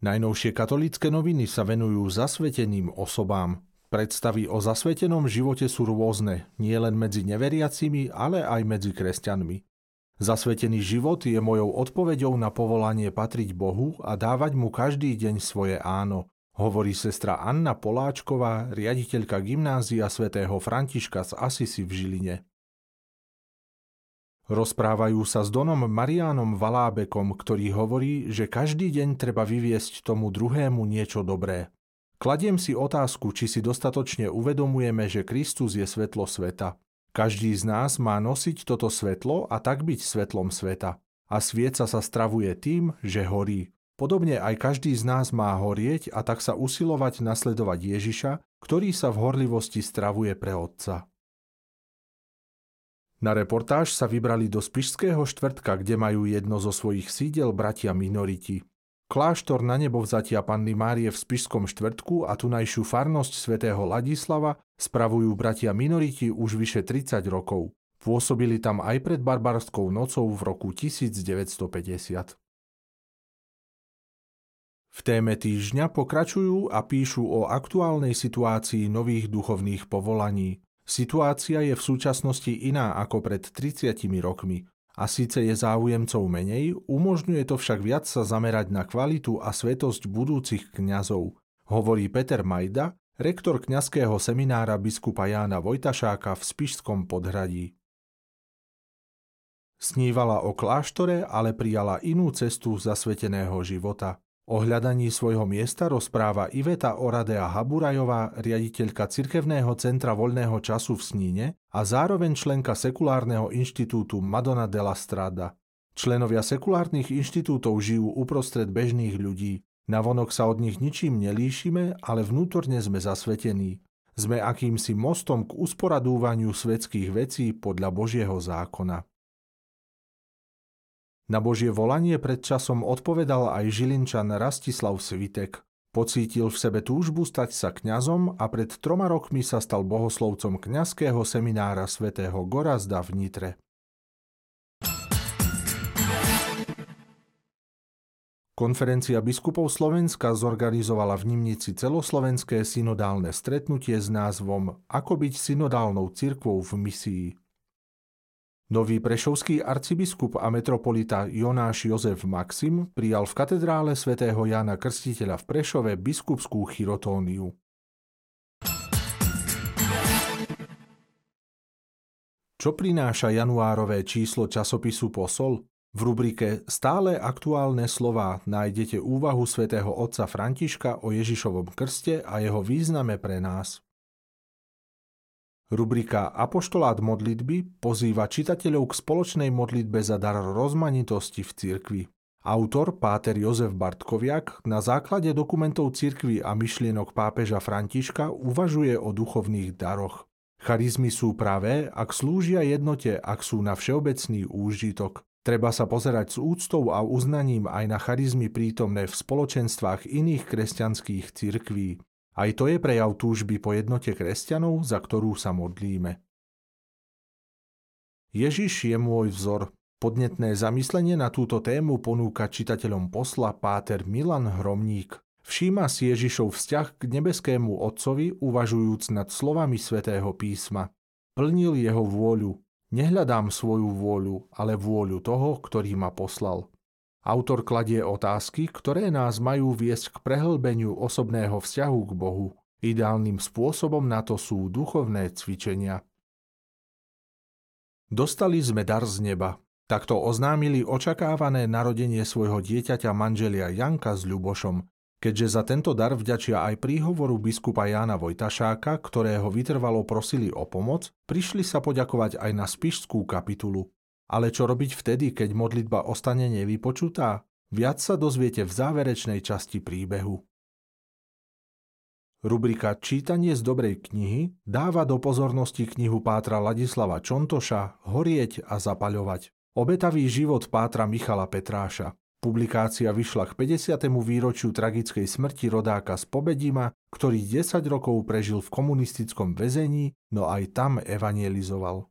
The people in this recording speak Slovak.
Najnovšie katolícke noviny sa venujú zasveteným osobám. Predstavy o zasvetenom živote sú rôzne, nie len medzi neveriacimi, ale aj medzi kresťanmi. Zasvetený život je mojou odpoveďou na povolanie patriť Bohu a dávať mu každý deň svoje áno, hovorí sestra Anna Poláčková, riaditeľka gymnázia svätého Františka z Asisi v Žiline. Rozprávajú sa s Donom Mariánom Valábekom, ktorý hovorí, že každý deň treba vyviesť tomu druhému niečo dobré. Kladiem si otázku, či si dostatočne uvedomujeme, že Kristus je svetlo sveta. Každý z nás má nosiť toto svetlo a tak byť svetlom sveta. A svieca sa stravuje tým, že horí. Podobne aj každý z nás má horieť a tak sa usilovať nasledovať Ježiša, ktorý sa v horlivosti stravuje pre Otca. Na reportáž sa vybrali do Spišského štvrtka, kde majú jedno zo svojich sídel bratia minoriti. Kláštor na nebo vzatia Panny Márie v Spišskom štvrtku a tunajšiu farnosť svätého Ladislava spravujú bratia minoriti už vyše 30 rokov. Pôsobili tam aj pred barbarskou nocou v roku 1950. V téme týždňa pokračujú a píšu o aktuálnej situácii nových duchovných povolaní. Situácia je v súčasnosti iná ako pred 30 rokmi. A síce je záujemcov menej, umožňuje to však viac sa zamerať na kvalitu a svetosť budúcich kňazov, hovorí Peter Majda, rektor kňazského seminára biskupa Jána Vojtašáka v Spišskom podhradí. Snívala o kláštore, ale prijala inú cestu zasveteného života. O hľadaní svojho miesta rozpráva Iveta Oradea Haburajová, riaditeľka Cirkevného centra voľného času v Sníne a zároveň členka Sekulárneho inštitútu Madonna della Strada. Členovia sekulárnych inštitútov žijú uprostred bežných ľudí. Navonok sa od nich ničím nelíšime, ale vnútorne sme zasvetení. Sme akýmsi mostom k usporadúvaniu svetských vecí podľa Božieho zákona. Na Božie volanie pred časom odpovedal aj Žilinčan Rastislav Svitek. Pocítil v sebe túžbu stať sa kňazom a pred troma rokmi sa stal bohoslovcom kňazského seminára svätého Gorazda v Nitre. Konferencia biskupov Slovenska zorganizovala v Nimnici celoslovenské synodálne stretnutie s názvom Ako byť synodálnou cirkvou v misii. Nový prešovský arcibiskup a metropolita Jonáš Jozef Maxim prijal v katedrále svätého Jána Krstiteľa v Prešove biskupskú chirotóniu. Čo prináša januárové číslo časopisu Posol? V rubrike Stále aktuálne slová nájdete úvahu svätého otca Františka o Ježišovom krste a jeho význame pre nás. Rubrika Apoštolát modlitby pozýva čitateľov k spoločnej modlitbe za dar rozmanitosti v cirkvi. Autor, páter Jozef Bartkoviak, na základe dokumentov cirkvy a myšlienok pápeža Františka uvažuje o duchovných daroch. Charizmy sú pravé, ak slúžia jednote, ak sú na všeobecný úžitok. Treba sa pozerať s úctou a uznaním aj na charizmy prítomné v spoločenstvách iných kresťanských cirkví. Aj to je prejav túžby po jednote kresťanov, za ktorú sa modlíme. Ježiš je môj vzor. Podnetné zamyslenie na túto tému ponúka čitateľom posla Páter Milan Hromník. Všíma si Ježišov vzťah k nebeskému Otcovi, uvažujúc nad slovami svätého písma. Plnil jeho vôľu. Nehľadám svoju vôľu, ale vôľu toho, ktorý ma poslal. Autor kladie otázky, ktoré nás majú viesť k prehlbeniu osobného vzťahu k Bohu. Ideálnym spôsobom na to sú duchovné cvičenia. Dostali sme dar z neba. Takto oznámili očakávané narodenie svojho dieťaťa manželia Janka s Ľubošom, keďže za tento dar vďačia aj príhovoru biskupa Jána Vojtašáka, ktorého vytrvalo prosili o pomoc, prišli sa poďakovať aj na spišskú kapitulu. Ale čo robiť vtedy, keď modlitba ostane nevypočutá? Viac sa dozviete v záverečnej časti príbehu. Rubrika Čítanie z dobrej knihy dáva do pozornosti knihu Pátra Ladislava Čontoša Horieť a zapaľovať. Obetavý život Pátra Michala Petráša. Publikácia vyšla k 50. výročiu tragickej smrti rodáka z Pobedima, ktorý 10 rokov prežil v komunistickom väzení, no aj tam evangelizoval.